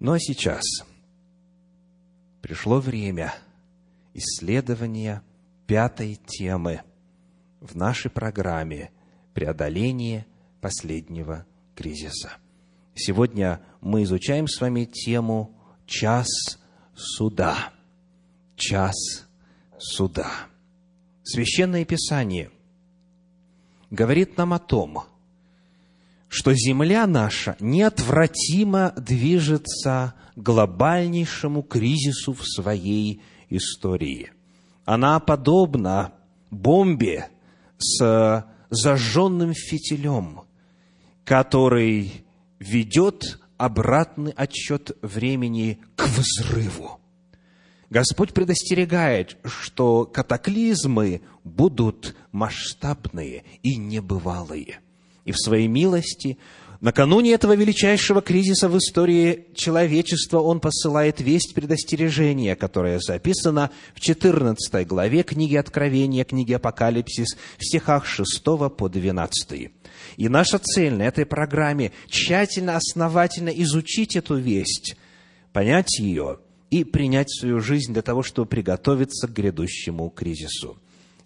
Ну а сейчас пришло время исследования пятой темы в нашей программе «Преодоление последнего кризиса». Сегодня мы изучаем с вами тему «Час суда». Час суда. Священное Писание говорит нам о том, что земля наша неотвратимо движется к глобальнейшему кризису в своей истории. Она подобна бомбе с зажженным фитилем, который ведет обратный отсчет времени к взрыву. Господь предостерегает, что катаклизмы будут масштабные и небывалые – и в своей милости накануне этого величайшего кризиса в истории человечества Он посылает весть предостережения, которая записана в 14 главе книги Откровения, книги Апокалипсис, в стихах 6 по 12. И наша цель на этой программе – тщательно, основательно изучить эту весть, понять ее и принять свою жизнь для того, чтобы приготовиться к грядущему кризису.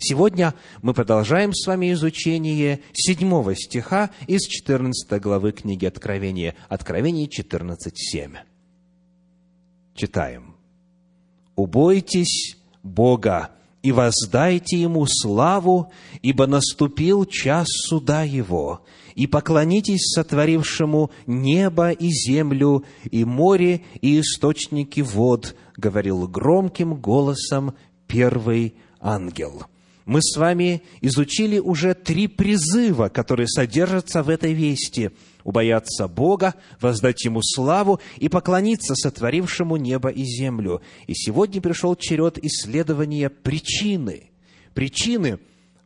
Сегодня мы продолжаем с вами изучение седьмого стиха из 14 главы книги Откровения, Откровение 14.7. Читаем. «Убойтесь Бога и воздайте Ему славу, ибо наступил час суда Его, и поклонитесь сотворившему небо и землю, и море, и источники вод», говорил громким голосом первый ангел мы с вами изучили уже три призыва, которые содержатся в этой вести. Убояться Бога, воздать Ему славу и поклониться сотворившему небо и землю. И сегодня пришел черед исследования причины. Причины,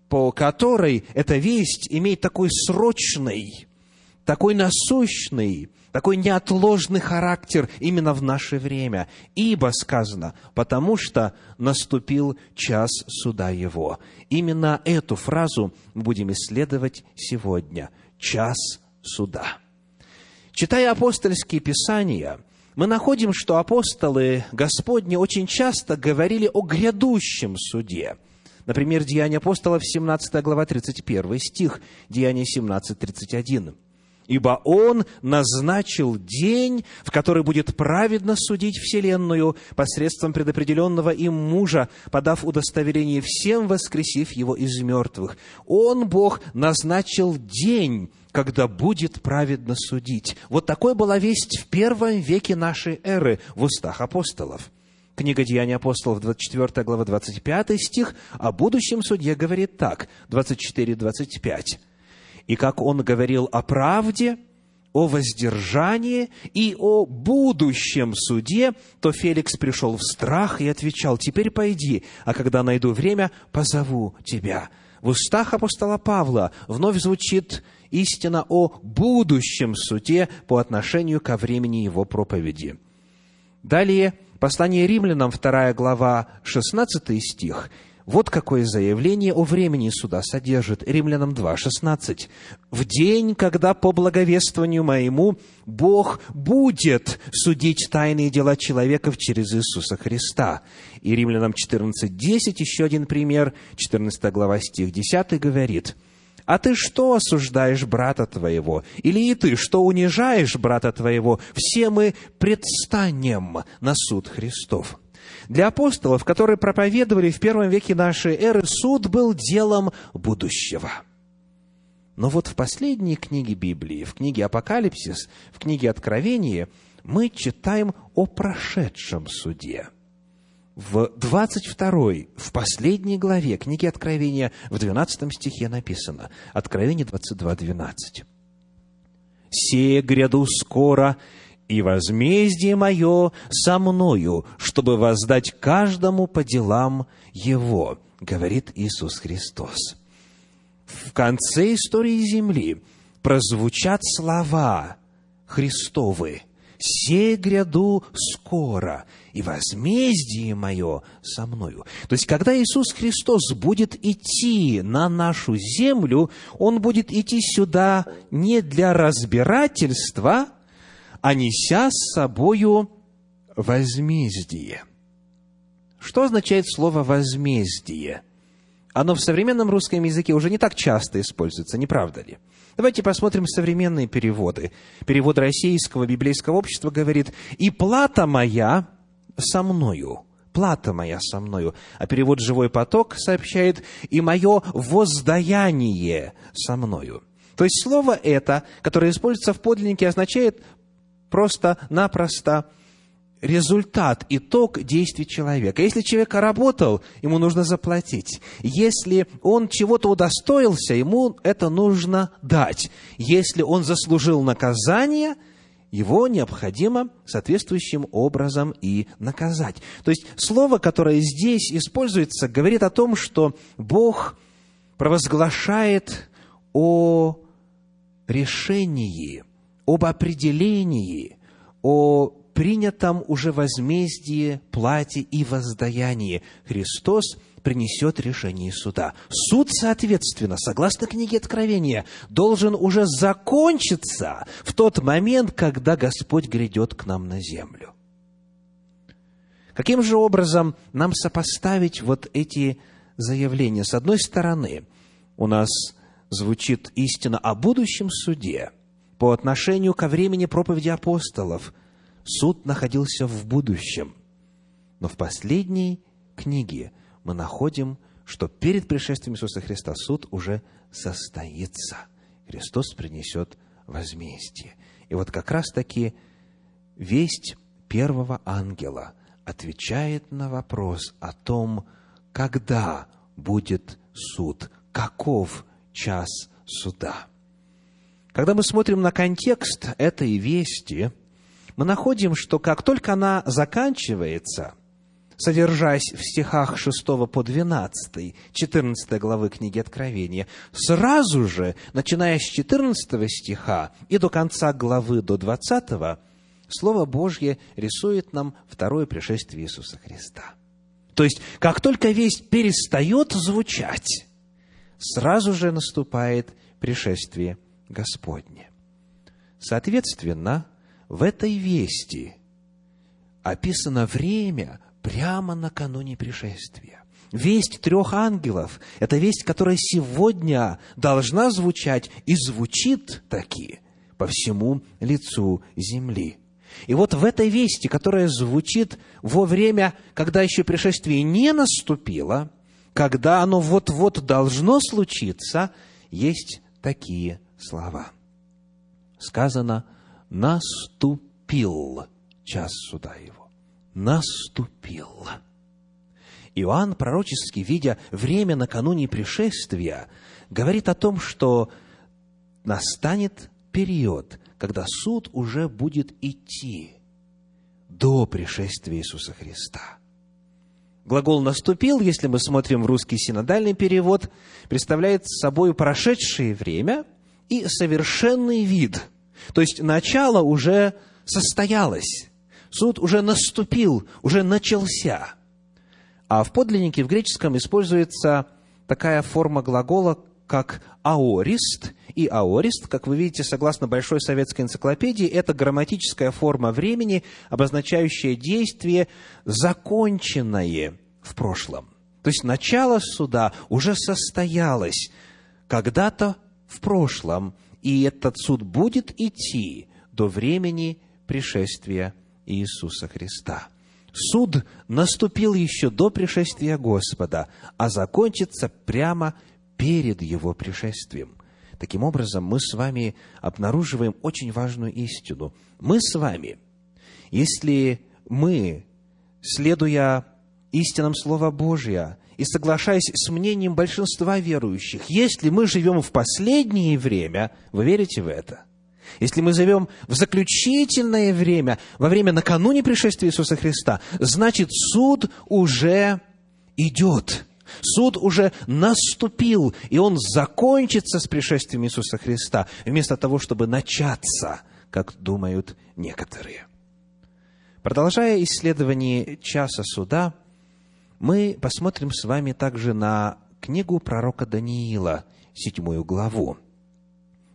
по которой эта весть имеет такой срочный, такой насущный, такой неотложный характер именно в наше время. Ибо сказано, потому что наступил час суда его. Именно эту фразу мы будем исследовать сегодня. Час суда. Читая апостольские писания, мы находим, что апостолы Господни очень часто говорили о грядущем суде. Например, Деяния апостолов, 17 глава, 31 стих, Деяния 17, 31 ибо Он назначил день, в который будет праведно судить Вселенную посредством предопределенного им мужа, подав удостоверение всем, воскресив его из мертвых. Он, Бог, назначил день, когда будет праведно судить. Вот такой была весть в первом веке нашей эры в устах апостолов. Книга Деяний апостолов, 24 глава, 25 стих, о будущем судье говорит так, 24-25 и как он говорил о правде, о воздержании и о будущем суде, то Феликс пришел в страх и отвечал, «Теперь пойди, а когда найду время, позову тебя». В устах апостола Павла вновь звучит истина о будущем суде по отношению ко времени его проповеди. Далее, послание римлянам, 2 глава, 16 стих. Вот какое заявление о времени суда содержит Римлянам 2.16. «В день, когда по благовествованию моему Бог будет судить тайные дела человеков через Иисуса Христа». И Римлянам 14.10, еще один пример, 14 глава, стих 10 говорит, «А ты что осуждаешь брата твоего? Или и ты что унижаешь брата твоего? Все мы предстанем на суд Христов». Для апостолов, которые проповедовали в первом веке нашей эры, суд был делом будущего. Но вот в последней книге Библии, в книге Апокалипсис, в книге Откровения, мы читаем о прошедшем суде. В 22, в последней главе книги Откровения, в 12 стихе написано, Откровение 22, 12. «Сее гряду скоро, и возмездие мое со мною, чтобы воздать каждому по делам его, говорит Иисус Христос. В конце истории Земли прозвучат слова Христовы. «Се гряду скоро, и возмездие мое со мною». То есть, когда Иисус Христос будет идти на нашу землю, Он будет идти сюда не для разбирательства – а неся с собою возмездие. Что означает слово «возмездие»? Оно в современном русском языке уже не так часто используется, не правда ли? Давайте посмотрим современные переводы. Перевод Российского библейского общества говорит «И плата моя со мною» плата моя со мною. А перевод «Живой поток» сообщает «и мое воздаяние со мною». То есть слово это, которое используется в подлиннике, означает просто-напросто результат, итог действий человека. Если человек работал, ему нужно заплатить. Если он чего-то удостоился, ему это нужно дать. Если он заслужил наказание – его необходимо соответствующим образом и наказать. То есть слово, которое здесь используется, говорит о том, что Бог провозглашает о решении, об определении, о принятом уже возмездии, плате и воздаянии. Христос принесет решение суда. Суд, соответственно, согласно книге Откровения, должен уже закончиться в тот момент, когда Господь грядет к нам на землю. Каким же образом нам сопоставить вот эти заявления? С одной стороны, у нас звучит истина о будущем суде по отношению ко времени проповеди апостолов. Суд находился в будущем. Но в последней книге мы находим, что перед пришествием Иисуса Христа суд уже состоится. Христос принесет возмездие. И вот как раз-таки весть первого ангела отвечает на вопрос о том, когда будет суд, каков час суда. Когда мы смотрим на контекст этой вести, мы находим, что как только она заканчивается – содержась в стихах 6 по 12, 14 главы книги Откровения, сразу же, начиная с 14 стиха и до конца главы, до 20, Слово Божье рисует нам второе пришествие Иисуса Христа. То есть, как только весть перестает звучать, сразу же наступает пришествие Господне. Соответственно, в этой вести описано время, прямо накануне пришествия. Весть трех ангелов – это весть, которая сегодня должна звучать и звучит таки по всему лицу земли. И вот в этой вести, которая звучит во время, когда еще пришествие не наступило, когда оно вот-вот должно случиться, есть такие слова. Сказано «наступил час суда его» наступил. Иоанн, пророчески видя время накануне пришествия, говорит о том, что настанет период, когда суд уже будет идти до пришествия Иисуса Христа. Глагол «наступил», если мы смотрим в русский синодальный перевод, представляет собой прошедшее время и совершенный вид. То есть начало уже состоялось. Суд уже наступил, уже начался. А в подлиннике в греческом используется такая форма глагола, как аорист. И аорист, как вы видите, согласно Большой советской энциклопедии, это грамматическая форма времени, обозначающая действие, законченное в прошлом. То есть начало суда уже состоялось когда-то в прошлом, и этот суд будет идти до времени пришествия Иисуса Христа. Суд наступил еще до пришествия Господа, а закончится прямо перед Его пришествием. Таким образом, мы с вами обнаруживаем очень важную истину. Мы с вами, если мы, следуя истинам Слова Божия и соглашаясь с мнением большинства верующих, если мы живем в последнее время, вы верите в это? Если мы живем в заключительное время, во время накануне пришествия Иисуса Христа, значит, суд уже идет. Суд уже наступил, и он закончится с пришествием Иисуса Христа, вместо того, чтобы начаться, как думают некоторые. Продолжая исследование часа суда, мы посмотрим с вами также на книгу пророка Даниила, седьмую главу.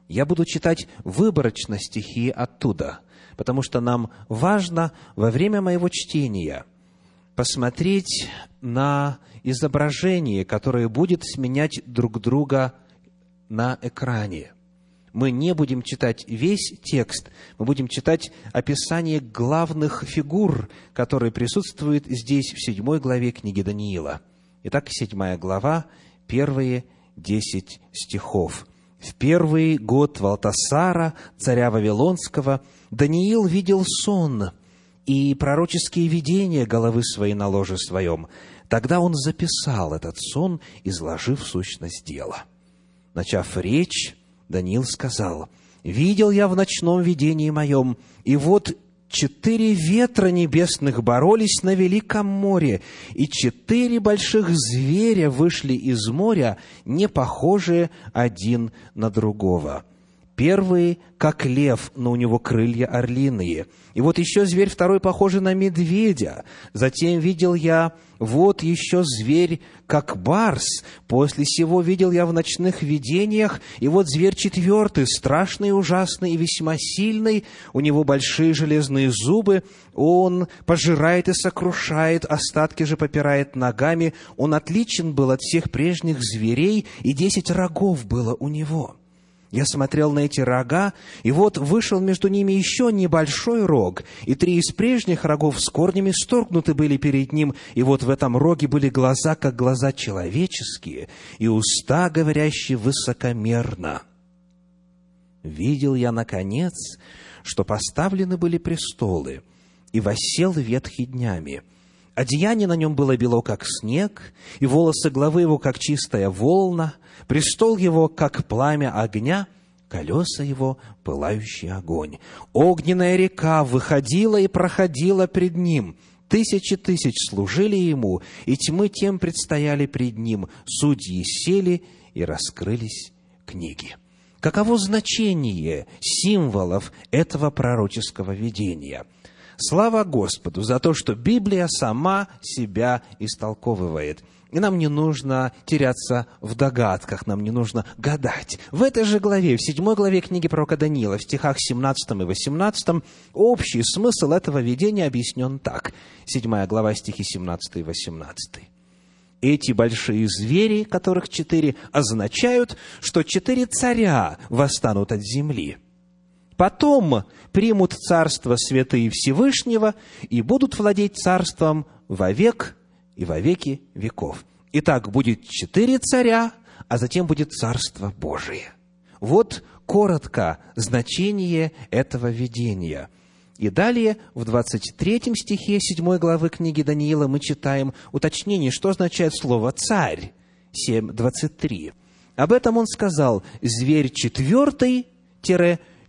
Я буду читать выборочно стихи оттуда, потому что нам важно во время моего чтения посмотреть на изображение, которое будет сменять друг друга на экране. Мы не будем читать весь текст, мы будем читать описание главных фигур, которые присутствуют здесь, в седьмой главе книги Даниила. Итак, седьмая глава, первые десять стихов. В первый год Валтасара, царя Вавилонского, Даниил видел сон и пророческие видения головы своей на ложе своем. Тогда он записал этот сон, изложив сущность дела. Начав речь, Даниил сказал, «Видел я в ночном видении моем, и вот четыре ветра небесных боролись на великом море, и четыре больших зверя вышли из моря, не похожие один на другого. Первый, как лев, но у него крылья орлиные. И вот еще зверь второй, похожий на медведя. Затем видел я, вот еще зверь, как барс. После сего видел я в ночных видениях, и вот зверь четвертый, страшный, ужасный и весьма сильный. У него большие железные зубы, он пожирает и сокрушает, остатки же попирает ногами. Он отличен был от всех прежних зверей, и десять рогов было у него». Я смотрел на эти рога, и вот вышел между ними еще небольшой рог, и три из прежних рогов с корнями сторгнуты были перед ним, и вот в этом роге были глаза, как глаза человеческие, и уста, говорящие высокомерно. Видел я, наконец, что поставлены были престолы, и восел ветхий днями. Одеяние на нем было бело, как снег, и волосы главы его, как чистая волна, престол его, как пламя огня, колеса его, пылающий огонь. Огненная река выходила и проходила пред ним. Тысячи тысяч служили ему, и тьмы тем предстояли пред ним. Судьи сели, и раскрылись книги. Каково значение символов этого пророческого видения – Слава Господу за то, что Библия сама себя истолковывает. И нам не нужно теряться в догадках, нам не нужно гадать. В этой же главе, в седьмой главе книги пророка Даниила, в стихах 17 и 18, общий смысл этого видения объяснен так. Седьмая глава, стихи 17 и 18 эти большие звери, которых четыре, означают, что четыре царя восстанут от земли. Потом примут царство святые Всевышнего и будут владеть царством вовек и во веки веков. Итак, будет четыре царя, а затем будет Царство Божие. Вот коротко значение этого видения. И далее, в 23 стихе 7 главы книги Даниила мы читаем уточнение, что означает слово «царь» 7.23. Об этом он сказал «зверь четвертый,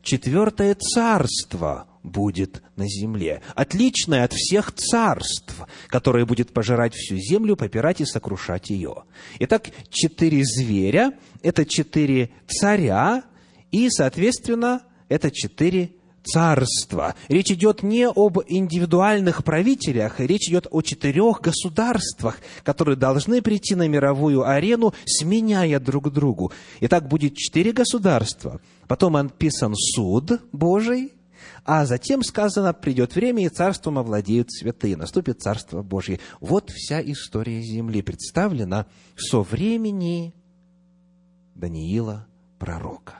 четвертое царство будет на земле, отличное от всех царств, которое будет пожирать всю землю, попирать и сокрушать ее. Итак, четыре зверя – это четыре царя, и, соответственно, это четыре царства. Речь идет не об индивидуальных правителях, речь идет о четырех государствах, которые должны прийти на мировую арену, сменяя друг другу. Итак, будет четыре государства. Потом описан суд Божий, а затем сказано, придет время, и царством овладеют святые, наступит Царство Божье. Вот вся история земли представлена со времени Даниила пророка.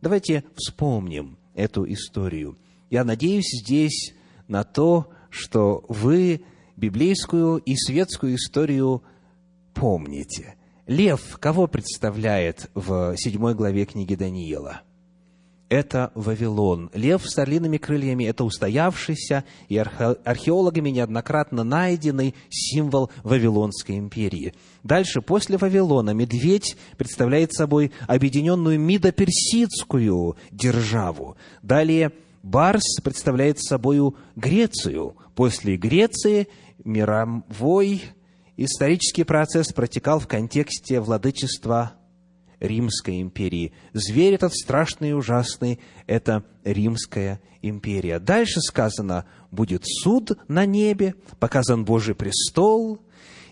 Давайте вспомним эту историю. Я надеюсь здесь на то, что вы библейскую и светскую историю помните. Лев кого представляет в седьмой главе книги Даниила? Это Вавилон. Лев с орлиными крыльями – это устоявшийся и археологами неоднократно найденный символ Вавилонской империи. Дальше, после Вавилона, медведь представляет собой объединенную Мидоперсидскую державу. Далее, Барс представляет собой Грецию. После Греции мировой исторический процесс протекал в контексте владычества Римской империи. Зверь этот страшный и ужасный – это Римская империя. Дальше сказано, будет суд на небе, показан Божий престол,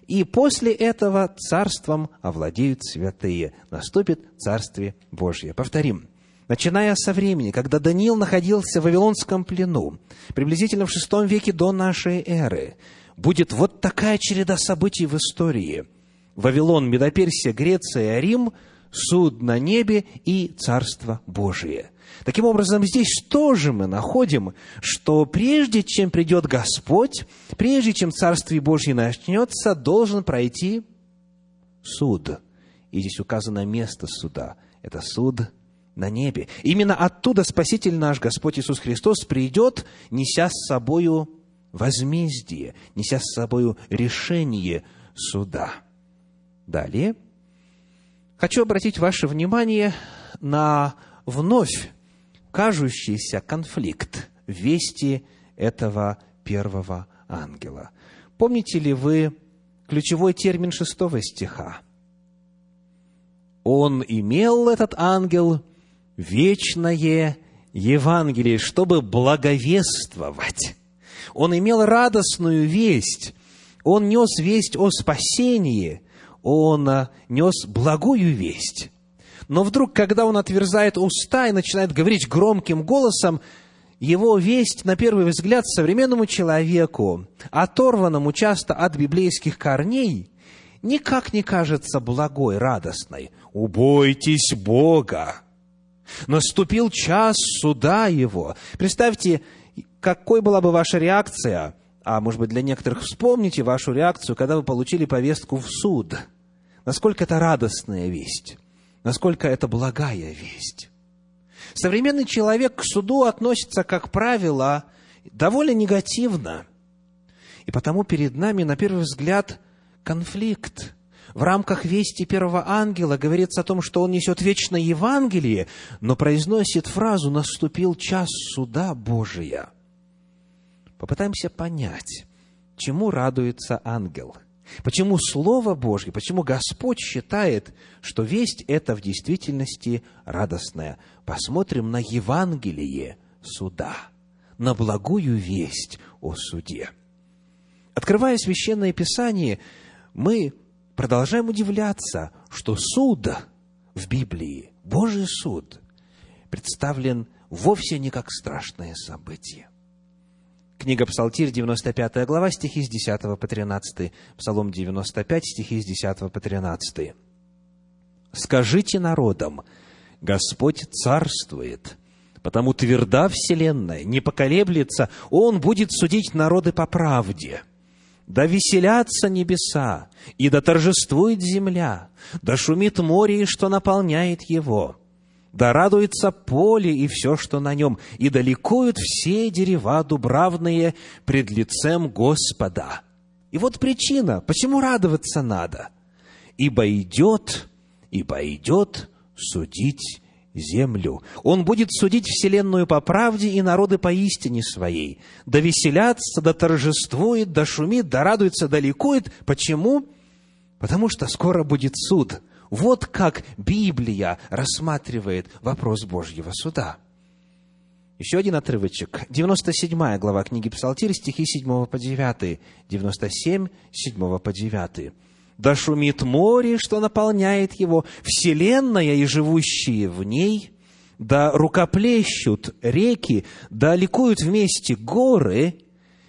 и после этого царством овладеют святые. Наступит Царствие Божье. Повторим. начиная со времени, когда Даниил находился в Вавилонском плену, приблизительно в шестом веке до нашей эры, будет вот такая череда событий в истории. Вавилон, Медоперсия, Греция, Рим, суд на небе и Царство Божие. Таким образом, здесь тоже мы находим, что прежде чем придет Господь, прежде чем Царствие Божье начнется, должен пройти суд. И здесь указано место суда. Это суд на небе. Именно оттуда Спаситель наш, Господь Иисус Христос, придет, неся с собою возмездие, неся с собою решение суда. Далее. Хочу обратить ваше внимание на вновь кажущийся конфликт вести этого первого ангела. Помните ли вы ключевой термин шестого стиха? Он имел, этот ангел, вечное Евангелие, чтобы благовествовать. Он имел радостную весть. Он нес весть о спасении. Он нес благую весть. Но вдруг, когда он отверзает уста и начинает говорить громким голосом, его весть, на первый взгляд, современному человеку, оторванному часто от библейских корней, никак не кажется благой, радостной. «Убойтесь Бога! Наступил час суда Его!» Представьте, какой была бы ваша реакция, а может быть для некоторых вспомните вашу реакцию, когда вы получили повестку в суд. Насколько это радостная весть, насколько это благая весть. Современный человек к суду относится, как правило, довольно негативно. И потому перед нами, на первый взгляд, конфликт. В рамках вести первого ангела говорится о том, что он несет вечное Евангелие, но произносит фразу «наступил час суда Божия». Попытаемся понять, чему радуется ангел – Почему Слово Божье, почему Господь считает, что весть это в действительности радостная? Посмотрим на Евангелие суда, на благую весть о суде. Открывая Священное Писание, мы продолжаем удивляться, что суд в Библии, Божий суд, представлен вовсе не как страшное событие. Книга Псалтирь, 95 глава, стихи с 10 по 13. Псалом 95, стихи с 10 по 13. «Скажите народам, Господь царствует, потому тверда вселенная, не поколеблется, Он будет судить народы по правде. Да веселятся небеса, и да торжествует земля, да шумит море, и что наполняет его» да радуется поле и все, что на нем, и далекуют все дерева дубравные пред лицем Господа. И вот причина, почему радоваться надо. Ибо идет, ибо идет судить землю. Он будет судить вселенную по правде и народы по истине своей. Да веселятся, да торжествует, да шумит, да радуется, да ликует. Почему? Потому что скоро будет суд – вот как Библия рассматривает вопрос Божьего суда. Еще один отрывочек. 97 глава книги Псалтирь, стихи 7 по 9. 97, 7 по 9. «Да шумит море, что наполняет его, вселенная и живущие в ней, да рукоплещут реки, да ликуют вместе горы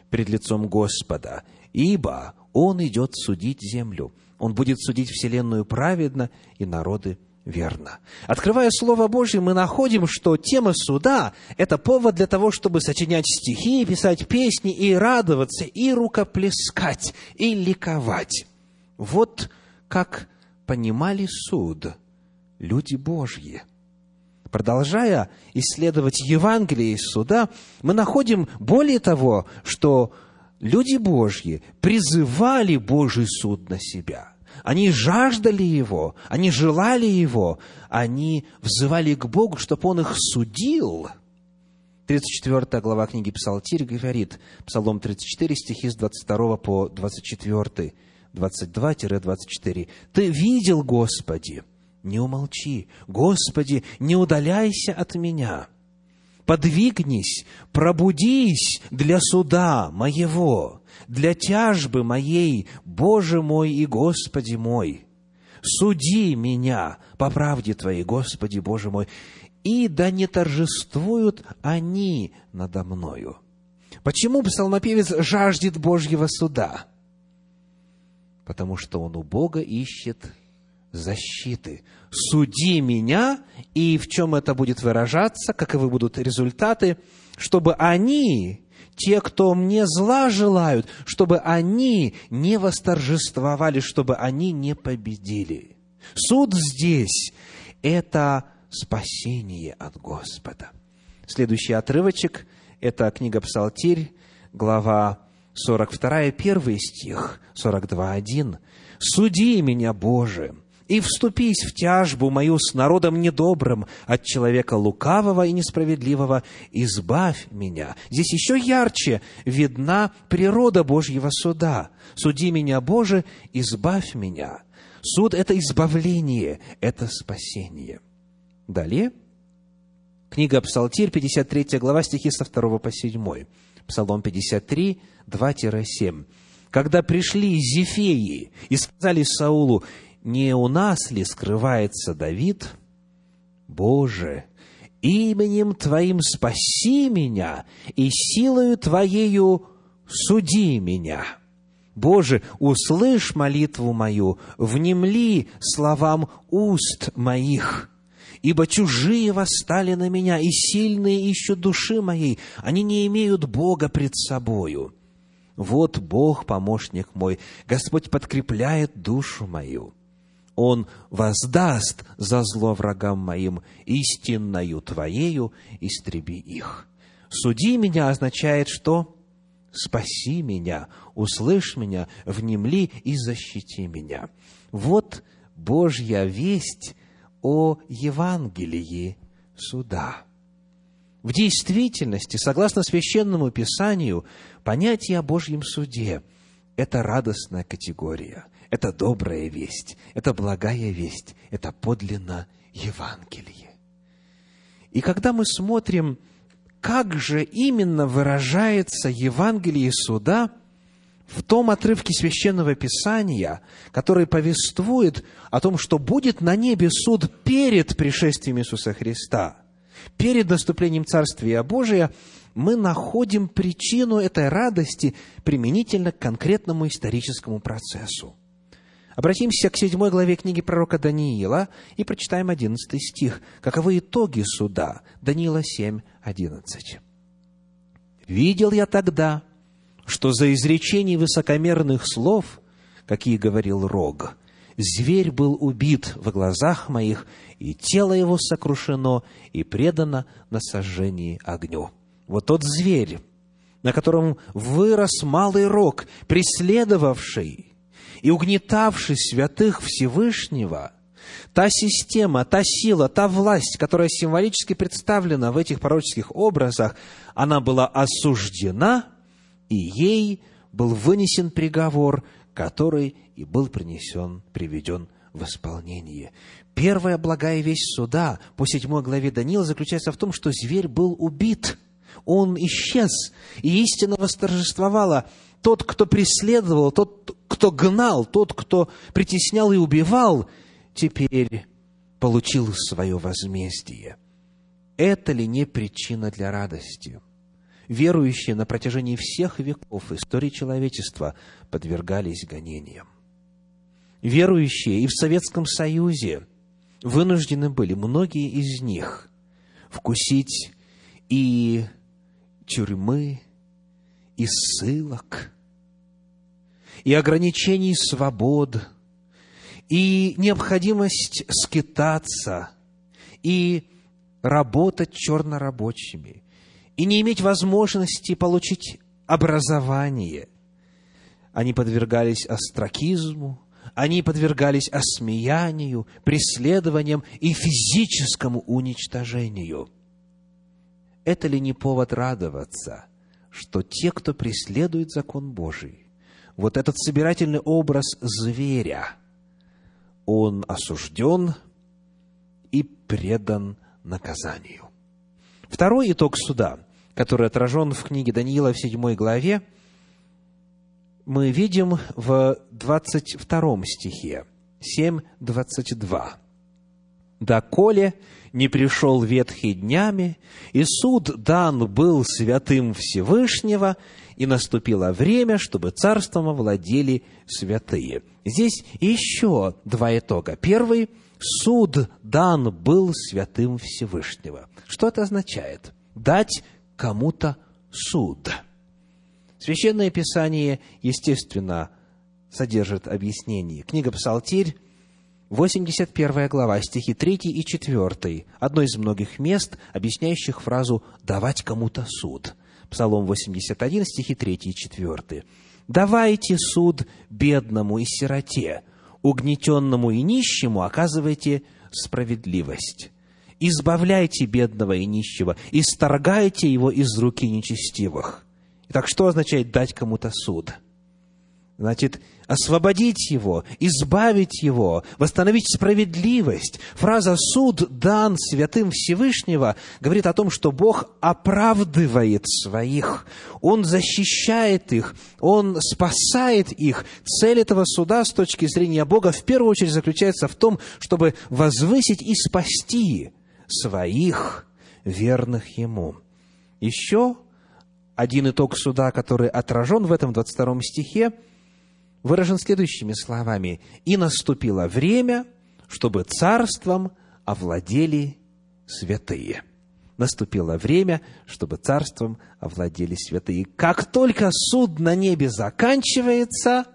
пред лицом Господа, ибо Он идет судить землю». Он будет судить Вселенную праведно и народы верно. Открывая Слово Божье, мы находим, что тема суда – это повод для того, чтобы сочинять стихи, писать песни и радоваться, и рукоплескать, и ликовать. Вот как понимали суд люди Божьи. Продолжая исследовать Евангелие из суда, мы находим более того, что люди Божьи призывали Божий суд на себя – они жаждали Его, они желали Его, они взывали к Богу, чтобы Он их судил. 34 глава книги Псалтирь говорит, Псалом 34, стихи с 22 по 24, 22-24. «Ты видел, Господи, не умолчи, Господи, не удаляйся от меня» подвигнись, пробудись для суда моего, для тяжбы моей, Боже мой и Господи мой. Суди меня по правде Твоей, Господи Боже мой. и да не торжествуют они надо мною». Почему псалмопевец жаждет Божьего суда? Потому что он у Бога ищет защиты. Суди меня, и в чем это будет выражаться, каковы будут результаты, чтобы они, те, кто мне зла желают, чтобы они не восторжествовали, чтобы они не победили. Суд здесь – это спасение от Господа. Следующий отрывочек – это книга Псалтирь, глава 42, первый стих, 42, 1. «Суди меня, Боже, и вступись в тяжбу мою с народом недобрым, от человека лукавого и несправедливого, избавь меня». Здесь еще ярче видна природа Божьего суда. «Суди меня, Боже, избавь меня». Суд – это избавление, это спасение. Далее, книга Псалтирь, 53 глава, стихи со 2 по 7. Псалом 53, 2-7. «Когда пришли Зефеи и сказали Саулу, не у нас ли скрывается Давид? Боже, именем Твоим спаси меня, и силою Твоею суди меня. Боже, услышь молитву мою, внемли словам уст моих, ибо чужие восстали на меня, и сильные ищут души моей, они не имеют Бога пред собою. Вот Бог, помощник мой, Господь подкрепляет душу мою. Он воздаст за зло врагам моим, истинною Твоею истреби их. Суди меня означает что? Спаси меня, услышь меня, внемли и защити меня. Вот Божья весть о Евангелии суда. В действительности, согласно Священному Писанию, понятие о Божьем суде – это радостная категория – это добрая весть, это благая весть, это подлинно Евангелие. И когда мы смотрим, как же именно выражается Евангелие суда в том отрывке Священного Писания, который повествует о том, что будет на небе суд перед пришествием Иисуса Христа, перед наступлением Царствия Божия, мы находим причину этой радости применительно к конкретному историческому процессу. Обратимся к седьмой главе книги пророка Даниила и прочитаем одиннадцатый стих. Каковы итоги суда? Даниила 7, 11. «Видел я тогда, что за изречение высокомерных слов, какие говорил Рог, зверь был убит в глазах моих, и тело его сокрушено и предано на сожжении огню». Вот тот зверь, на котором вырос малый рог, преследовавший и угнетавший святых Всевышнего, та система, та сила, та власть, которая символически представлена в этих пророческих образах, она была осуждена, и ей был вынесен приговор, который и был принесен, приведен в исполнение. Первая благая вещь суда по седьмой главе Даниила заключается в том, что зверь был убит. Он исчез, и истина восторжествовала тот, кто преследовал, тот, кто гнал, тот, кто притеснял и убивал, теперь получил свое возмездие. Это ли не причина для радости? Верующие на протяжении всех веков истории человечества подвергались гонениям. Верующие и в Советском Союзе вынуждены были, многие из них, вкусить и тюрьмы, и ссылок, и ограничений свобод, и необходимость скитаться, и работать чернорабочими, и не иметь возможности получить образование. Они подвергались остракизму, они подвергались осмеянию, преследованиям и физическому уничтожению. Это ли не повод радоваться – что те, кто преследует закон Божий, вот этот собирательный образ зверя, он осужден и предан наказанию. Второй итог суда, который отражен в книге Даниила в 7 главе, мы видим в 22 стихе, 7.22. «Доколе не пришел ветхий днями, и суд дан был святым Всевышнего, и наступило время, чтобы царством овладели святые. Здесь еще два итога. Первый – суд дан был святым Всевышнего. Что это означает? Дать кому-то суд. Священное Писание, естественно, содержит объяснение. Книга «Псалтирь», 81 глава, стихи 3 и 4, одно из многих мест, объясняющих фразу «давать кому-то суд». Псалом 81, стихи 3 и 4. «Давайте суд бедному и сироте, угнетенному и нищему оказывайте справедливость. Избавляйте бедного и нищего, и сторгайте его из руки нечестивых». Итак, что означает дать кому-то суд? Значит, освободить его, избавить его, восстановить справедливость. Фраза «суд дан святым Всевышнего» говорит о том, что Бог оправдывает своих, Он защищает их, Он спасает их. Цель этого суда с точки зрения Бога в первую очередь заключается в том, чтобы возвысить и спасти своих верных Ему. Еще один итог суда, который отражен в этом 22 стихе – выражен следующими словами. «И наступило время, чтобы царством овладели святые». Наступило время, чтобы царством овладели святые. Как только суд на небе заканчивается,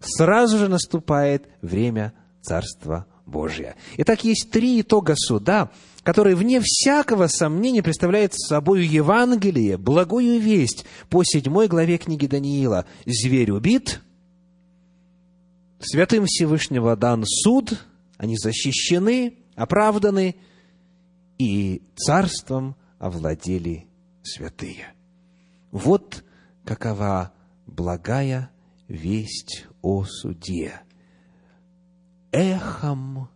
сразу же наступает время Царства Божия. Итак, есть три итога суда, которые, вне всякого сомнения, представляют собой Евангелие, благую весть по седьмой главе книги Даниила. «Зверь убит, Святым Всевышнего дан суд, они защищены, оправданы, и царством овладели святые. Вот какова благая весть о суде, эхом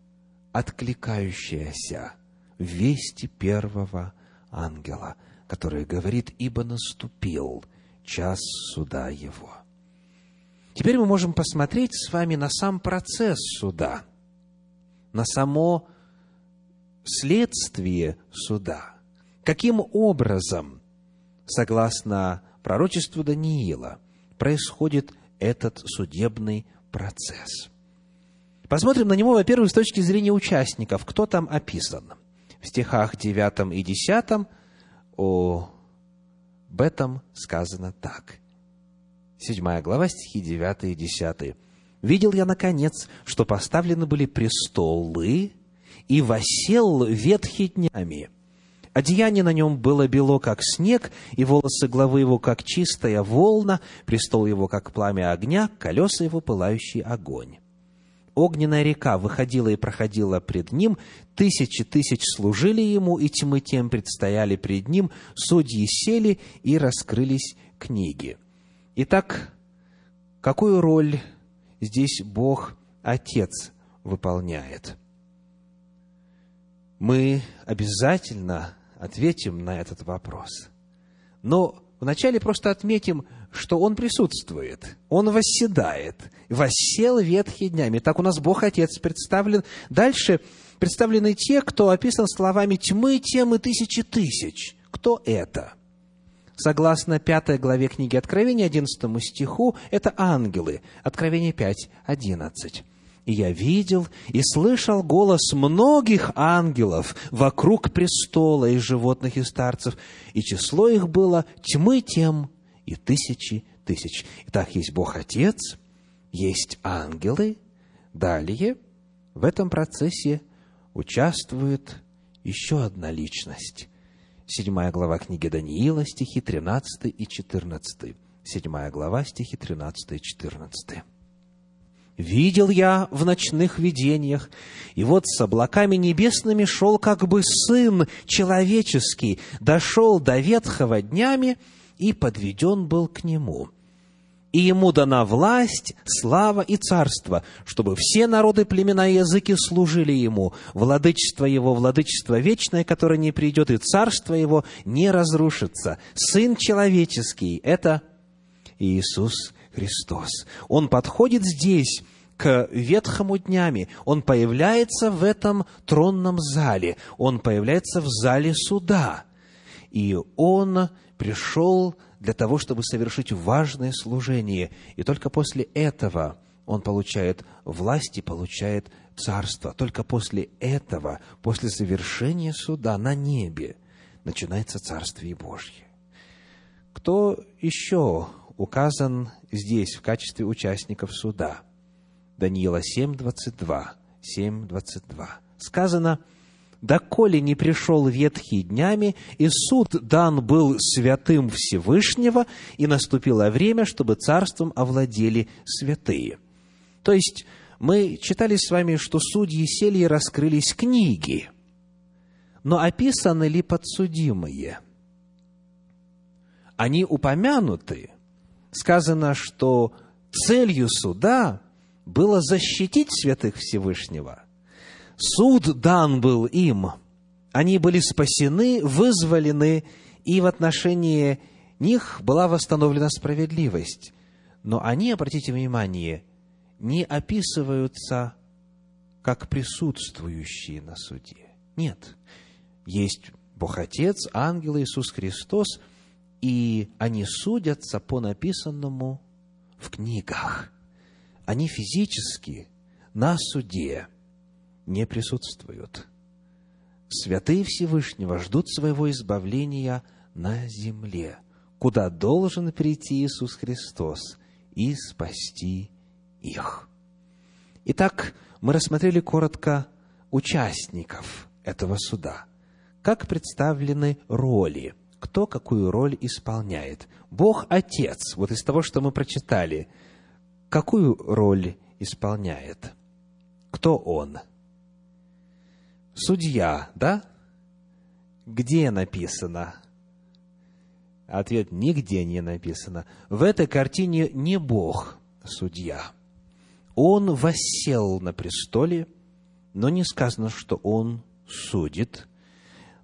откликающаяся вести первого ангела, который говорит, ибо наступил час суда его. Теперь мы можем посмотреть с вами на сам процесс суда, на само следствие суда. Каким образом, согласно пророчеству Даниила, происходит этот судебный процесс. Посмотрим на него, во-первых, с точки зрения участников. Кто там описан? В стихах 9 и 10 об этом сказано так. Седьмая глава, стихи 9 и 10. «Видел я, наконец, что поставлены были престолы, и восел ветхий днями. Одеяние на нем было бело, как снег, и волосы главы его, как чистая волна, престол его, как пламя огня, колеса его, пылающий огонь. Огненная река выходила и проходила пред ним, тысячи тысяч служили ему, и тьмы тем предстояли пред ним, судьи сели, и раскрылись книги». Итак, какую роль здесь Бог Отец выполняет? Мы обязательно ответим на этот вопрос. Но вначале просто отметим, что Он присутствует, Он восседает, воссел ветхие днями. Так у нас Бог Отец представлен. Дальше представлены те, кто описан словами тьмы, тем и тысячи тысяч. Кто это? Согласно пятой главе книги Откровения, 11 стиху, это ангелы. Откровение 5, 11. «И я видел и слышал голос многих ангелов вокруг престола и животных и старцев, и число их было тьмы тем и тысячи тысяч». Итак, есть Бог Отец, есть ангелы. Далее в этом процессе участвует еще одна личность 7 глава книги Даниила, стихи 13 и 14. 7 глава, стихи 13 и 14. «Видел я в ночных видениях, и вот с облаками небесными шел как бы Сын человеческий, дошел до ветхого днями и подведен был к Нему» и ему дана власть, слава и царство, чтобы все народы, племена и языки служили ему. Владычество его, владычество вечное, которое не придет, и царство его не разрушится. Сын человеческий – это Иисус Христос. Он подходит здесь к ветхому днями. Он появляется в этом тронном зале, он появляется в зале суда. И он пришел для того, чтобы совершить важное служение. И только после этого он получает власть и получает царство. Только после этого, после завершения суда на небе, начинается Царствие Божье. Кто еще указан здесь в качестве участников суда? Даниила 7.22. 7.22. Сказано, «Доколе не пришел ветхий днями, и суд дан был святым Всевышнего, и наступило время, чтобы царством овладели святые». То есть, мы читали с вами, что судьи сели и раскрылись книги. Но описаны ли подсудимые? Они упомянуты. Сказано, что целью суда было защитить святых Всевышнего. Суд дан был им. Они были спасены, вызволены, и в отношении них была восстановлена справедливость. Но они, обратите внимание, не описываются как присутствующие на суде. Нет. Есть Бог Отец, ангел Иисус Христос, и они судятся по написанному в книгах они физически на суде не присутствуют. Святые Всевышнего ждут своего избавления на земле, куда должен прийти Иисус Христос и спасти их. Итак, мы рассмотрели коротко участников этого суда. Как представлены роли, кто какую роль исполняет. Бог Отец, вот из того, что мы прочитали – какую роль исполняет? Кто он? Судья, да? Где написано? Ответ – нигде не написано. В этой картине не Бог судья. Он воссел на престоле, но не сказано, что он судит.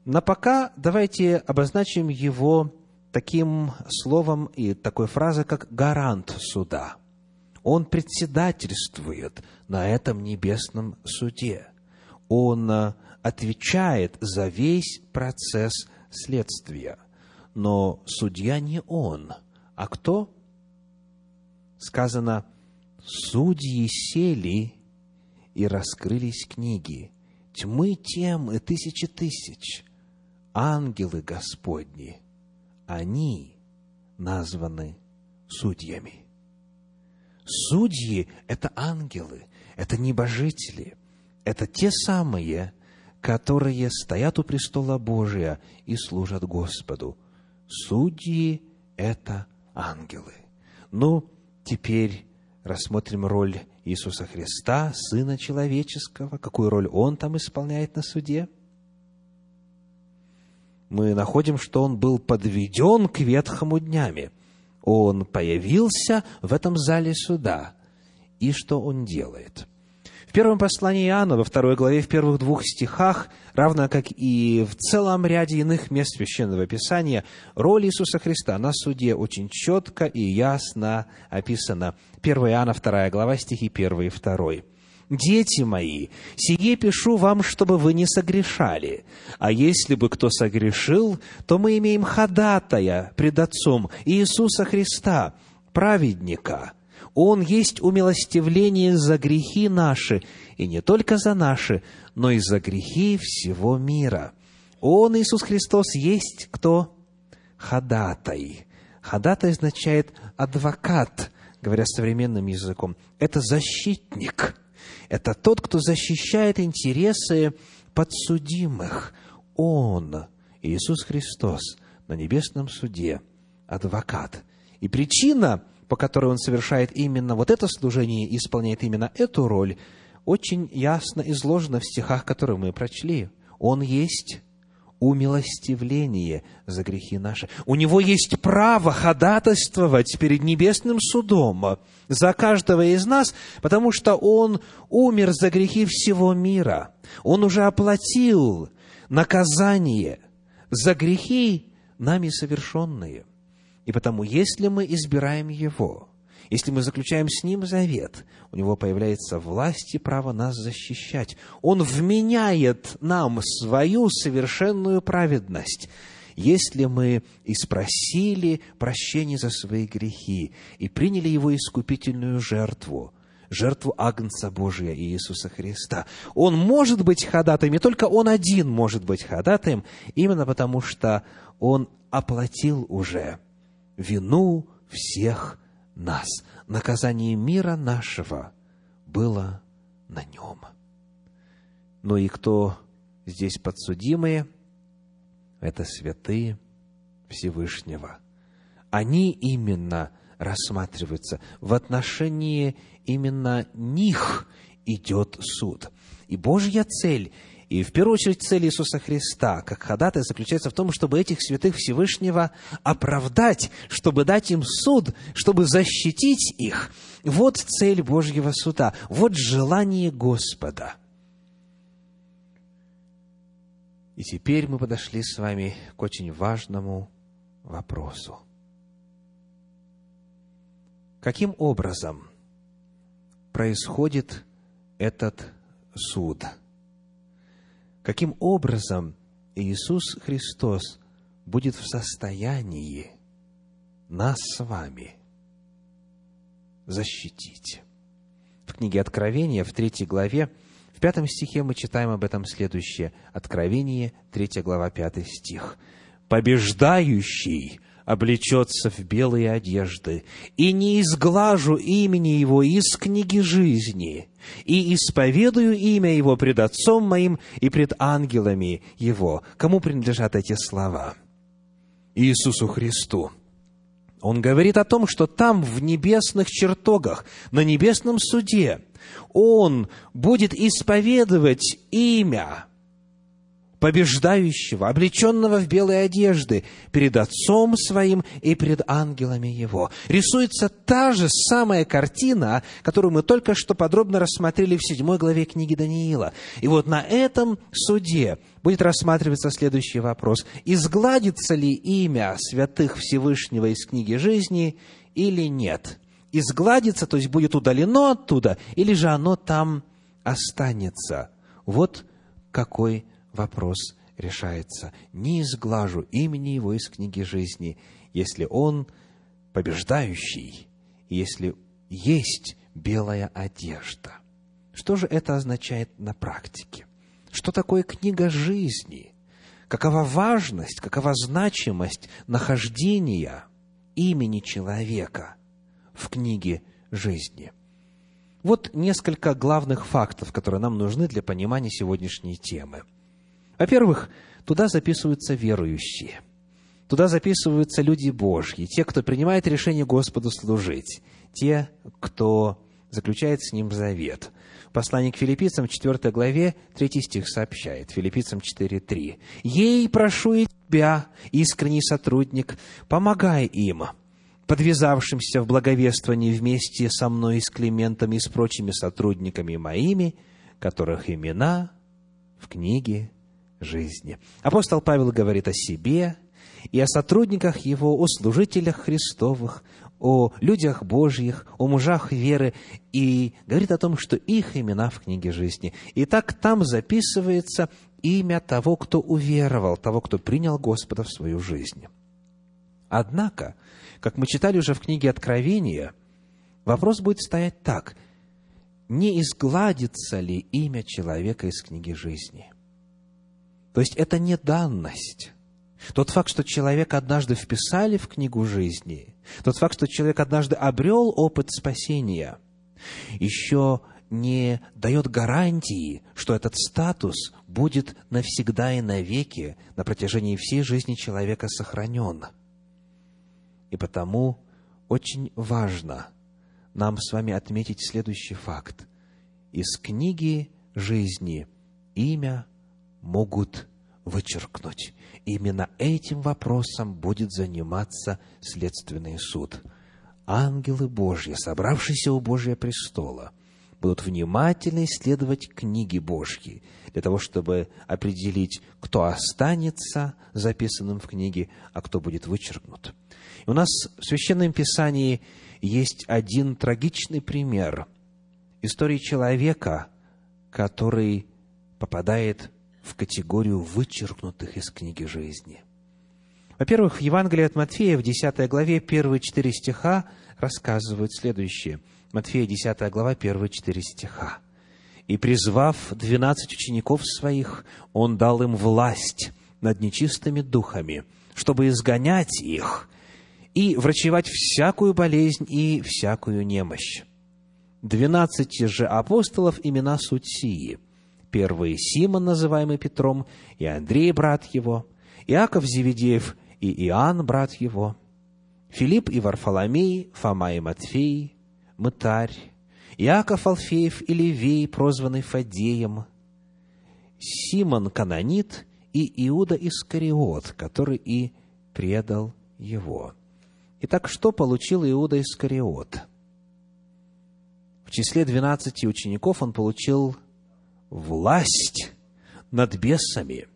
Но пока давайте обозначим его таким словом и такой фразой, как гарант суда – он председательствует на этом небесном суде. Он э, отвечает за весь процесс следствия. Но судья не он. А кто? Сказано, судьи сели и раскрылись книги. Тьмы тем и тысячи тысяч. Ангелы Господни, они названы судьями. Судьи – это ангелы, это небожители, это те самые, которые стоят у престола Божия и служат Господу. Судьи – это ангелы. Ну, теперь рассмотрим роль Иисуса Христа, Сына Человеческого, какую роль Он там исполняет на суде. Мы находим, что Он был подведен к ветхому днями – он появился в этом зале суда. И что он делает? В первом послании Иоанна, во второй главе, в первых двух стихах, равно как и в целом ряде иных мест Священного Писания, роль Иисуса Христа на суде очень четко и ясно описана. 1 Иоанна, 2 глава, стихи 1 и 2. «Дети мои, сие пишу вам, чтобы вы не согрешали. А если бы кто согрешил, то мы имеем ходатая пред Отцом Иисуса Христа, праведника. Он есть умилостивление за грехи наши, и не только за наши, но и за грехи всего мира. Он, Иисус Христос, есть кто? Ходатай. Ходатай означает адвокат, говоря современным языком. Это защитник – это тот, кто защищает интересы подсудимых. Он, Иисус Христос, на небесном суде, адвокат. И причина, по которой он совершает именно вот это служение и исполняет именно эту роль, очень ясно изложена в стихах, которые мы прочли. Он есть умилостивление за грехи наши. У него есть право ходатайствовать перед небесным судом за каждого из нас, потому что он умер за грехи всего мира. Он уже оплатил наказание за грехи нами совершенные. И потому, если мы избираем Его, Если мы заключаем с Ним завет, у Него появляется власть и право нас защищать. Он вменяет нам свою совершенную праведность. Если мы и спросили прощения за свои грехи и приняли Его искупительную жертву, жертву Агнца Божия Иисуса Христа. Он может быть ходатаем, и только Он один может быть ходатаем, именно потому что Он оплатил уже вину всех нас. Наказание мира нашего было на нем. Но и кто здесь подсудимые, это святые Всевышнего. Они именно рассматриваются. В отношении именно них идет суд. И Божья цель – и в первую очередь цель Иисуса Христа, как ходатай, заключается в том, чтобы этих святых Всевышнего оправдать, чтобы дать им суд, чтобы защитить их. Вот цель Божьего суда, вот желание Господа. И теперь мы подошли с вами к очень важному вопросу. Каким образом происходит этот суд – каким образом Иисус Христос будет в состоянии нас с вами защитить. В книге Откровения, в третьей главе, в пятом стихе мы читаем об этом следующее. Откровение, третья глава, пятый стих. «Побеждающий облечется в белые одежды, и не изглажу имени его из книги жизни, и исповедую имя его пред Отцом моим и пред ангелами его». Кому принадлежат эти слова? Иисусу Христу. Он говорит о том, что там, в небесных чертогах, на небесном суде, Он будет исповедовать имя побеждающего, облеченного в белые одежды, перед Отцом Своим и пред ангелами Его. Рисуется та же самая картина, которую мы только что подробно рассмотрели в седьмой главе книги Даниила. И вот на этом суде будет рассматриваться следующий вопрос. Изгладится ли имя святых Всевышнего из книги жизни или нет? Изгладится, то есть будет удалено оттуда, или же оно там останется? Вот какой вопрос решается. Не изглажу имени его из книги жизни, если он побеждающий, если есть белая одежда. Что же это означает на практике? Что такое книга жизни? Какова важность, какова значимость нахождения имени человека в книге жизни? Вот несколько главных фактов, которые нам нужны для понимания сегодняшней темы – во-первых, туда записываются верующие. Туда записываются люди Божьи, те, кто принимает решение Господу служить, те, кто заключает с Ним завет. Послание к филиппийцам, 4 главе, 3 стих сообщает, филиппийцам 4.3. «Ей прошу и тебя, искренний сотрудник, помогай им, подвязавшимся в благовествовании вместе со мной и с Климентом и с прочими сотрудниками моими, которых имена в книге жизни. Апостол Павел говорит о себе и о сотрудниках его, о служителях Христовых, о людях Божьих, о мужах веры, и говорит о том, что их имена в книге жизни. Итак, там записывается имя того, кто уверовал, того, кто принял Господа в свою жизнь. Однако, как мы читали уже в книге Откровения, вопрос будет стоять так. Не изгладится ли имя человека из книги жизни? То есть это не данность. Тот факт, что человека однажды вписали в книгу жизни, тот факт, что человек однажды обрел опыт спасения, еще не дает гарантии, что этот статус будет навсегда и навеки на протяжении всей жизни человека сохранен. И потому очень важно нам с вами отметить следующий факт. Из книги жизни имя могут вычеркнуть. Именно этим вопросом будет заниматься следственный суд. Ангелы Божьи, собравшиеся у Божьего престола, будут внимательно исследовать книги Божьи, для того, чтобы определить, кто останется записанным в книге, а кто будет вычеркнут. И у нас в Священном Писании есть один трагичный пример истории человека, который попадает в категорию вычеркнутых из книги жизни. Во-первых, в Евангелии от Матфея в 10 главе первые четыре стиха рассказывают следующее. Матфея 10 глава, первые четыре стиха. «И призвав двенадцать учеников своих, Он дал им власть над нечистыми духами, чтобы изгонять их и врачевать всякую болезнь и всякую немощь. Двенадцати же апостолов имена суть сии. Первый Симон, называемый Петром, и Андрей, брат его, Иаков Зеведеев и Иоанн, брат его, Филипп и Варфоломей, Фома и Матфей, Мытарь, Иаков Алфеев и Левей, прозванный Фадеем, Симон Канонит и Иуда Искариот, который и предал его. Итак, что получил Иуда Искариот? В числе двенадцати учеников он получил власть над бесами.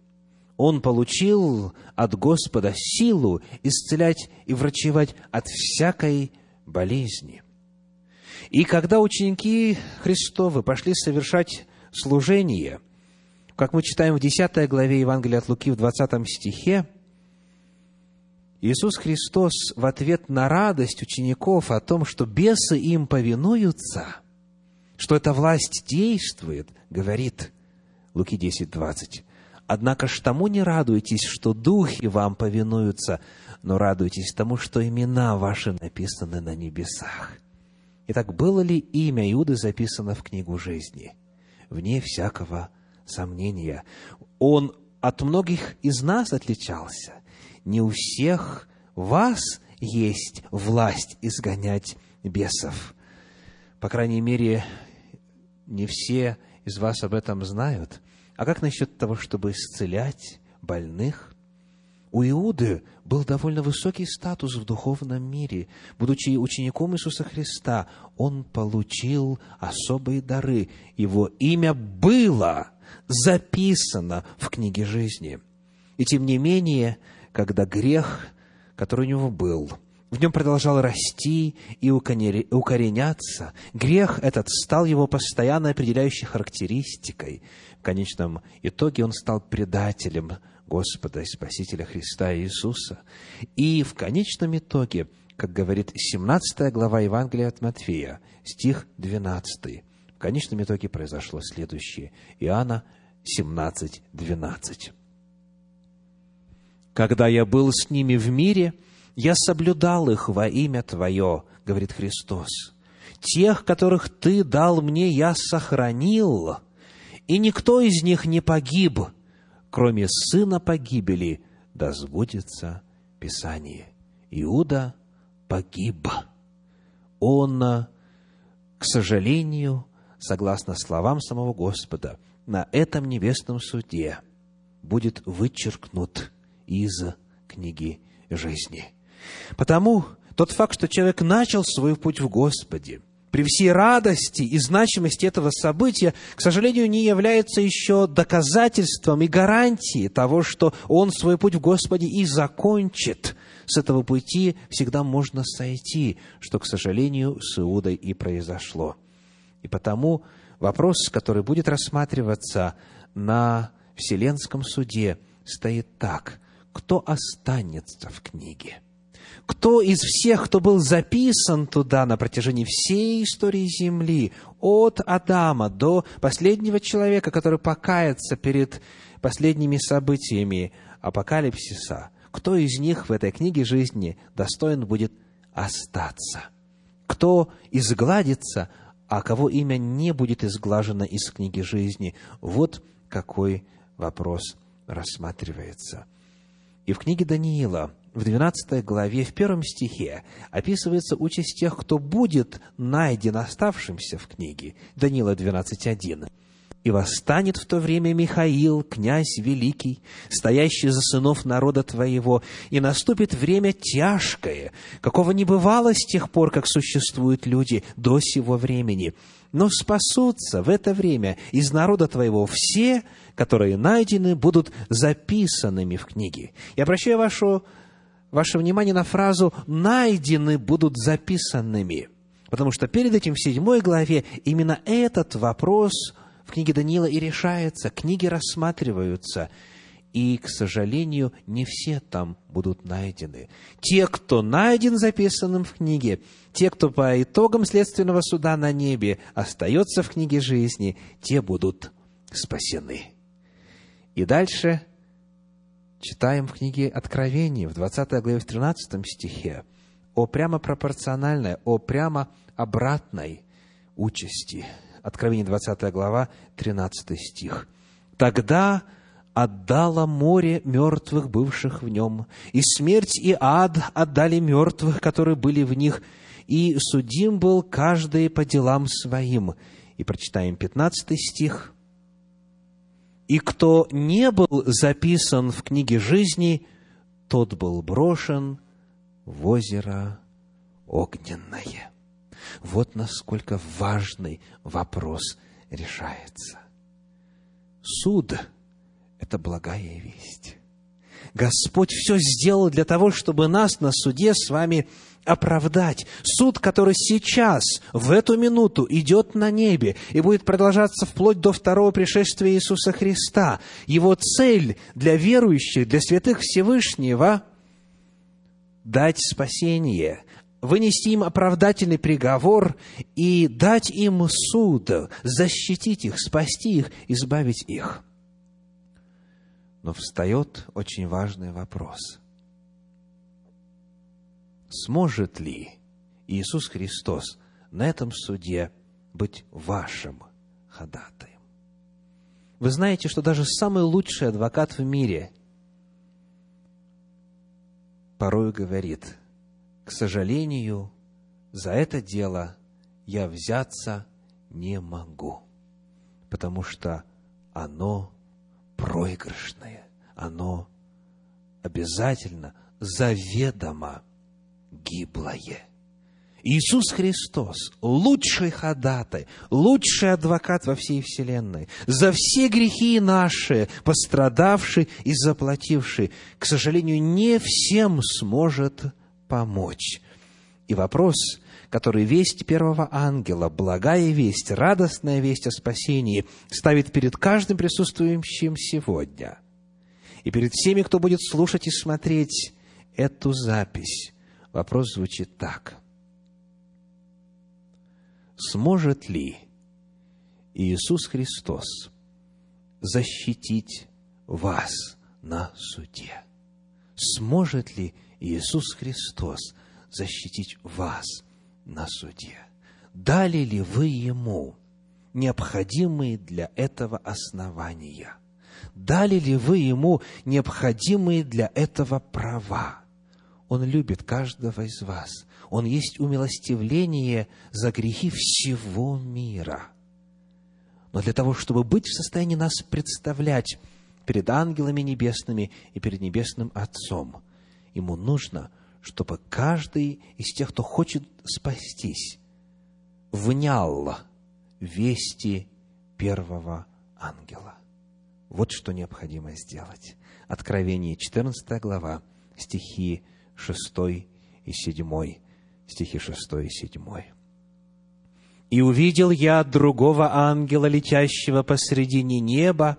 Он получил от Господа силу исцелять и врачевать от всякой болезни. И когда ученики Христовы пошли совершать служение, как мы читаем в 10 главе Евангелия от Луки в 20 стихе, Иисус Христос в ответ на радость учеников о том, что бесы им повинуются, что эта власть действует, говорит Луки 10, 20. «Однако ж тому не радуйтесь, что духи вам повинуются, но радуйтесь тому, что имена ваши написаны на небесах». Итак, было ли имя Иуды записано в книгу жизни? Вне всякого сомнения. Он от многих из нас отличался – не у всех вас есть власть изгонять бесов. По крайней мере, не все из вас об этом знают. А как насчет того, чтобы исцелять больных? У Иуды был довольно высокий статус в духовном мире. Будучи учеником Иисуса Христа, он получил особые дары. Его имя было записано в книге жизни. И тем не менее, когда грех, который у него был, в нем продолжал расти и укореняться. Грех этот стал его постоянно определяющей характеристикой. В конечном итоге он стал предателем Господа и Спасителя Христа Иисуса. И в конечном итоге, как говорит 17 глава Евангелия от Матфея, стих 12, в конечном итоге произошло следующее. Иоанна 17, 12. Когда я был с ними в мире, я соблюдал их во имя Твое, говорит Христос. Тех, которых Ты дал мне, я сохранил, и никто из них не погиб, кроме сына погибели, да сбудется Писание. Иуда погиб. Он, к сожалению, согласно словам самого Господа, на этом небесном суде будет вычеркнут из книги жизни. Потому тот факт, что человек начал свой путь в Господе, при всей радости и значимости этого события, к сожалению, не является еще доказательством и гарантией того, что он свой путь в Господе и закончит. С этого пути всегда можно сойти, что, к сожалению, с Иудой и произошло. И потому вопрос, который будет рассматриваться на Вселенском суде, стоит так кто останется в книге. Кто из всех, кто был записан туда на протяжении всей истории Земли, от Адама до последнего человека, который покается перед последними событиями апокалипсиса, кто из них в этой книге жизни достоин будет остаться? Кто изгладится, а кого имя не будет изглажено из книги жизни? Вот какой вопрос рассматривается – и в книге Даниила, в 12 главе, в первом стихе, описывается участь тех, кто будет найден оставшимся в книге. Даниила 12.1. «И восстанет в то время Михаил, князь великий, стоящий за сынов народа твоего, и наступит время тяжкое, какого не бывало с тех пор, как существуют люди до сего времени. Но спасутся в это время из народа твоего все, которые найдены, будут записанными в книге. Я обращаю вашу ваше внимание на фразу «найдены будут записанными». Потому что перед этим в седьмой главе именно этот вопрос в книге Даниила и решается, книги рассматриваются – и, к сожалению, не все там будут найдены. Те, кто найден записанным в книге, те, кто по итогам следственного суда на небе остается в книге жизни, те будут спасены. И дальше читаем в книге Откровения, в 20 главе, в 13 стихе, о прямо пропорциональной, о прямо обратной участи. Откровение, 20 глава, 13 стих. «Тогда отдало море мертвых, бывших в нем, и смерть и ад отдали мертвых, которые были в них, и судим был каждый по делам своим». И прочитаем 15 стих. «И кто не был записан в книге жизни, тот был брошен в озеро огненное». Вот насколько важный вопрос решается. Суд – это благая весть. Господь все сделал для того, чтобы нас на суде с вами оправдать. Суд, который сейчас, в эту минуту, идет на небе и будет продолжаться вплоть до второго пришествия Иисуса Христа. Его цель для верующих, для святых Всевышнего – дать спасение, вынести им оправдательный приговор и дать им суд, защитить их, спасти их, избавить их. Но встает очень важный вопрос. Сможет ли Иисус Христос на этом суде быть вашим ходатаем? Вы знаете, что даже самый лучший адвокат в мире порою говорит, к сожалению, за это дело я взяться не могу, потому что оно проигрышное, оно обязательно заведомо гиблое. Иисус Христос, лучший ходатай, лучший адвокат во всей вселенной, за все грехи наши, пострадавший и заплативший, к сожалению, не всем сможет помочь. И вопрос, который весть первого ангела, благая весть, радостная весть о спасении, ставит перед каждым присутствующим сегодня. И перед всеми, кто будет слушать и смотреть эту запись, вопрос звучит так. Сможет ли Иисус Христос защитить вас на суде? Сможет ли Иисус Христос защитить вас на суде. Дали ли вы ему необходимые для этого основания? Дали ли вы ему необходимые для этого права? Он любит каждого из вас. Он есть умилостивление за грехи всего мира. Но для того, чтобы быть в состоянии нас представлять перед ангелами небесными и перед небесным Отцом, ему нужно – чтобы каждый из тех, кто хочет спастись, внял вести первого ангела. Вот что необходимо сделать. Откровение 14 глава, стихи 6 и 7, стихи 6 и 7. «И увидел я другого ангела, летящего посредине неба,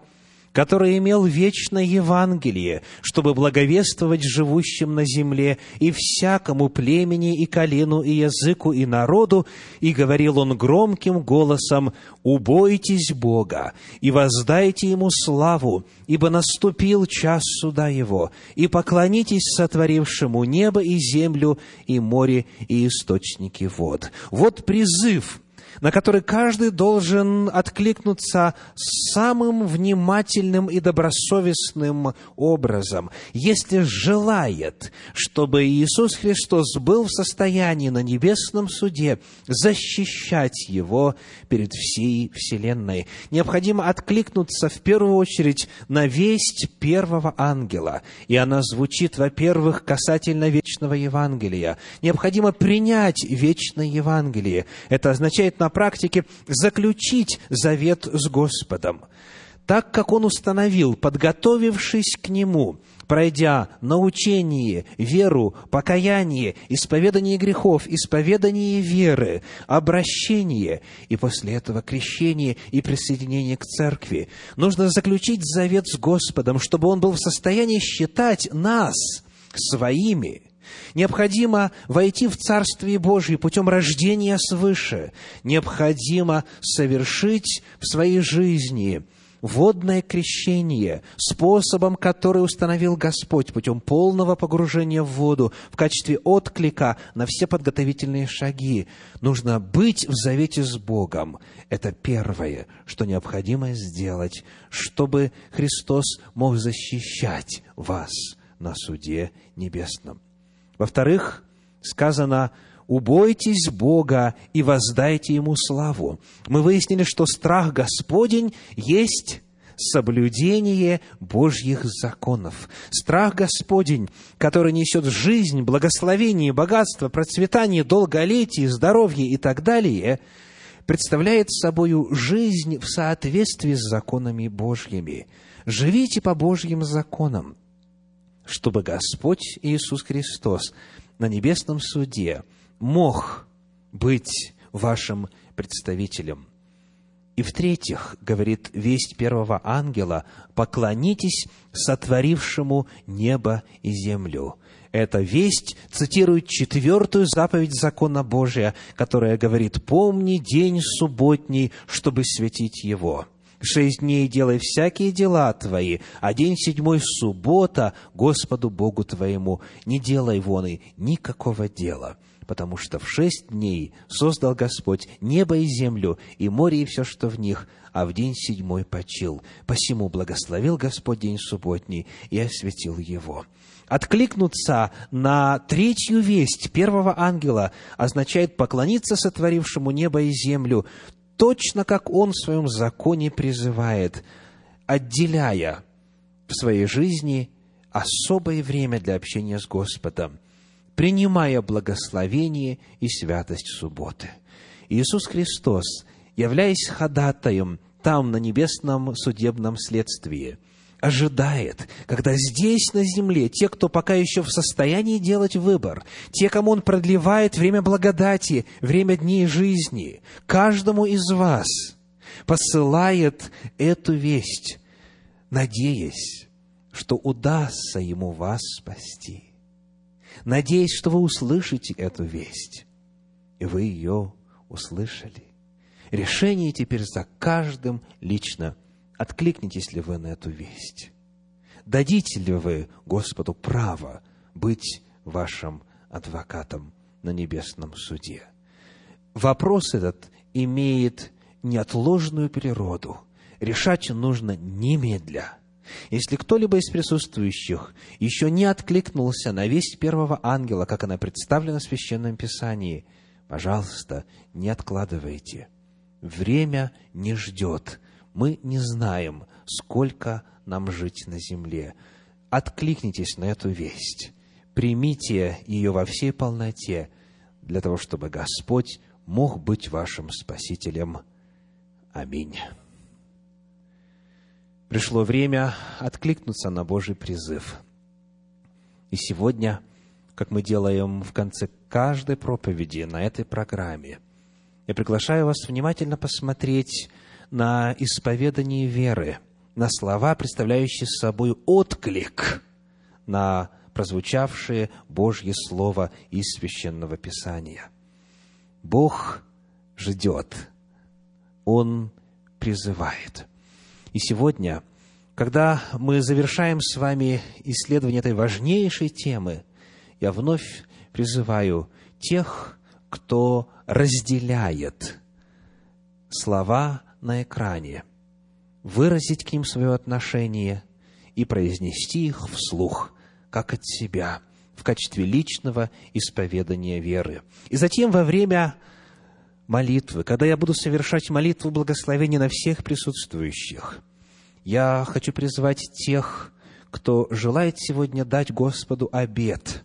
который имел вечное Евангелие, чтобы благовествовать живущим на земле и всякому племени и колену и языку и народу, и говорил он громким голосом, «Убойтесь Бога и воздайте Ему славу, ибо наступил час суда Его, и поклонитесь сотворившему небо и землю, и море, и источники вод». Вот призыв – на который каждый должен откликнуться самым внимательным и добросовестным образом, если желает, чтобы Иисус Христос был в состоянии на небесном суде защищать его перед всей Вселенной. Необходимо откликнуться в первую очередь на весть первого ангела, и она звучит, во-первых, касательно вечного Евангелия. Необходимо принять вечное Евангелие. Это означает на практике заключить завет с Господом. так, как Он установил, подготовившись к Нему, пройдя научение, веру, покаяние, исповедание грехов, исповедание веры, обращение и после этого крещение и присоединение к церкви. Нужно заключить завет с Господом, чтобы Он был в состоянии считать нас своими – Необходимо войти в Царствие Божие путем рождения свыше. Необходимо совершить в своей жизни водное крещение способом, который установил Господь путем полного погружения в воду в качестве отклика на все подготовительные шаги. Нужно быть в завете с Богом. Это первое, что необходимо сделать, чтобы Христос мог защищать вас на суде небесном. Во-вторых, сказано убойтесь Бога и воздайте Ему славу. Мы выяснили, что страх Господень есть соблюдение Божьих законов. Страх Господень, который несет жизнь, благословение, богатство, процветание, долголетие, здоровье и так далее, представляет собою жизнь в соответствии с законами Божьими. Живите по Божьим законам, чтобы Господь Иисус Христос на небесном суде – мог быть вашим представителем. И в-третьих, говорит весть первого ангела, поклонитесь сотворившему небо и землю. Эта весть цитирует четвертую заповедь закона Божия, которая говорит, помни день субботний, чтобы светить его. Шесть дней делай всякие дела твои, а день седьмой – суббота Господу Богу твоему. Не делай воны никакого дела потому что в шесть дней создал Господь небо и землю, и море, и все, что в них, а в день седьмой почил. Посему благословил Господь день субботний и осветил его. Откликнуться на третью весть первого ангела означает поклониться сотворившему небо и землю, точно как он в своем законе призывает, отделяя в своей жизни особое время для общения с Господом – принимая благословение и святость субботы. Иисус Христос, являясь ходатаем там, на небесном судебном следствии, ожидает, когда здесь, на земле, те, кто пока еще в состоянии делать выбор, те, кому Он продлевает время благодати, время дней жизни, каждому из вас посылает эту весть, надеясь, что удастся Ему вас спасти надеясь, что вы услышите эту весть. И вы ее услышали. Решение теперь за каждым лично. Откликнетесь ли вы на эту весть? Дадите ли вы Господу право быть вашим адвокатом на небесном суде? Вопрос этот имеет неотложную природу. Решать нужно немедля – если кто-либо из присутствующих еще не откликнулся на весть первого ангела, как она представлена в Священном Писании, пожалуйста, не откладывайте. Время не ждет. Мы не знаем, сколько нам жить на земле. Откликнитесь на эту весть. Примите ее во всей полноте, для того, чтобы Господь мог быть вашим Спасителем. Аминь пришло время откликнуться на Божий призыв. И сегодня, как мы делаем в конце каждой проповеди на этой программе, я приглашаю вас внимательно посмотреть на исповедание веры, на слова, представляющие собой отклик на прозвучавшее Божье Слово из Священного Писания. Бог ждет, Он призывает – и сегодня, когда мы завершаем с вами исследование этой важнейшей темы, я вновь призываю тех, кто разделяет слова на экране, выразить к ним свое отношение и произнести их вслух, как от себя, в качестве личного исповедания веры. И затем во время молитвы, когда я буду совершать молитву благословения на всех присутствующих, я хочу призвать тех, кто желает сегодня дать Господу обед,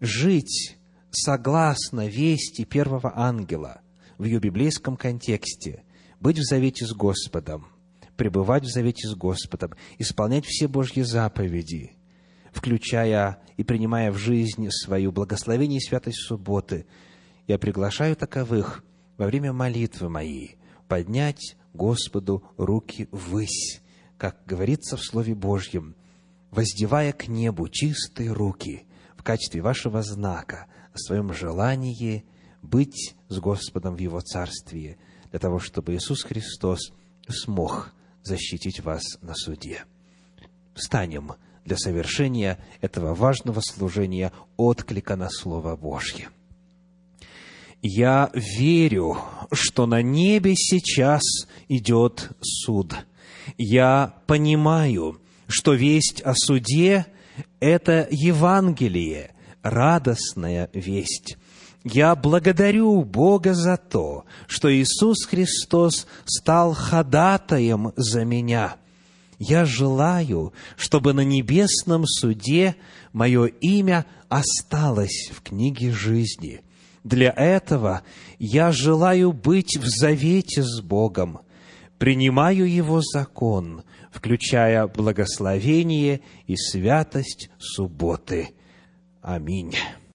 жить согласно вести первого ангела в ее библейском контексте, быть в завете с Господом, пребывать в завете с Господом, исполнять все Божьи заповеди, включая и принимая в жизнь свою благословение и святость субботы, я приглашаю таковых во время молитвы моей поднять Господу руки ввысь, как говорится в Слове Божьем, воздевая к небу чистые руки в качестве вашего знака о своем желании быть с Господом в Его Царстве, для того, чтобы Иисус Христос смог защитить вас на суде. Встанем для совершения этого важного служения отклика на Слово Божье. Я верю, что на небе сейчас идет суд. Я понимаю, что весть о суде – это Евангелие, радостная весть. Я благодарю Бога за то, что Иисус Христос стал ходатаем за меня. Я желаю, чтобы на небесном суде мое имя осталось в книге жизни. Для этого я желаю быть в завете с Богом, принимаю Его закон, включая благословение и святость субботы. Аминь.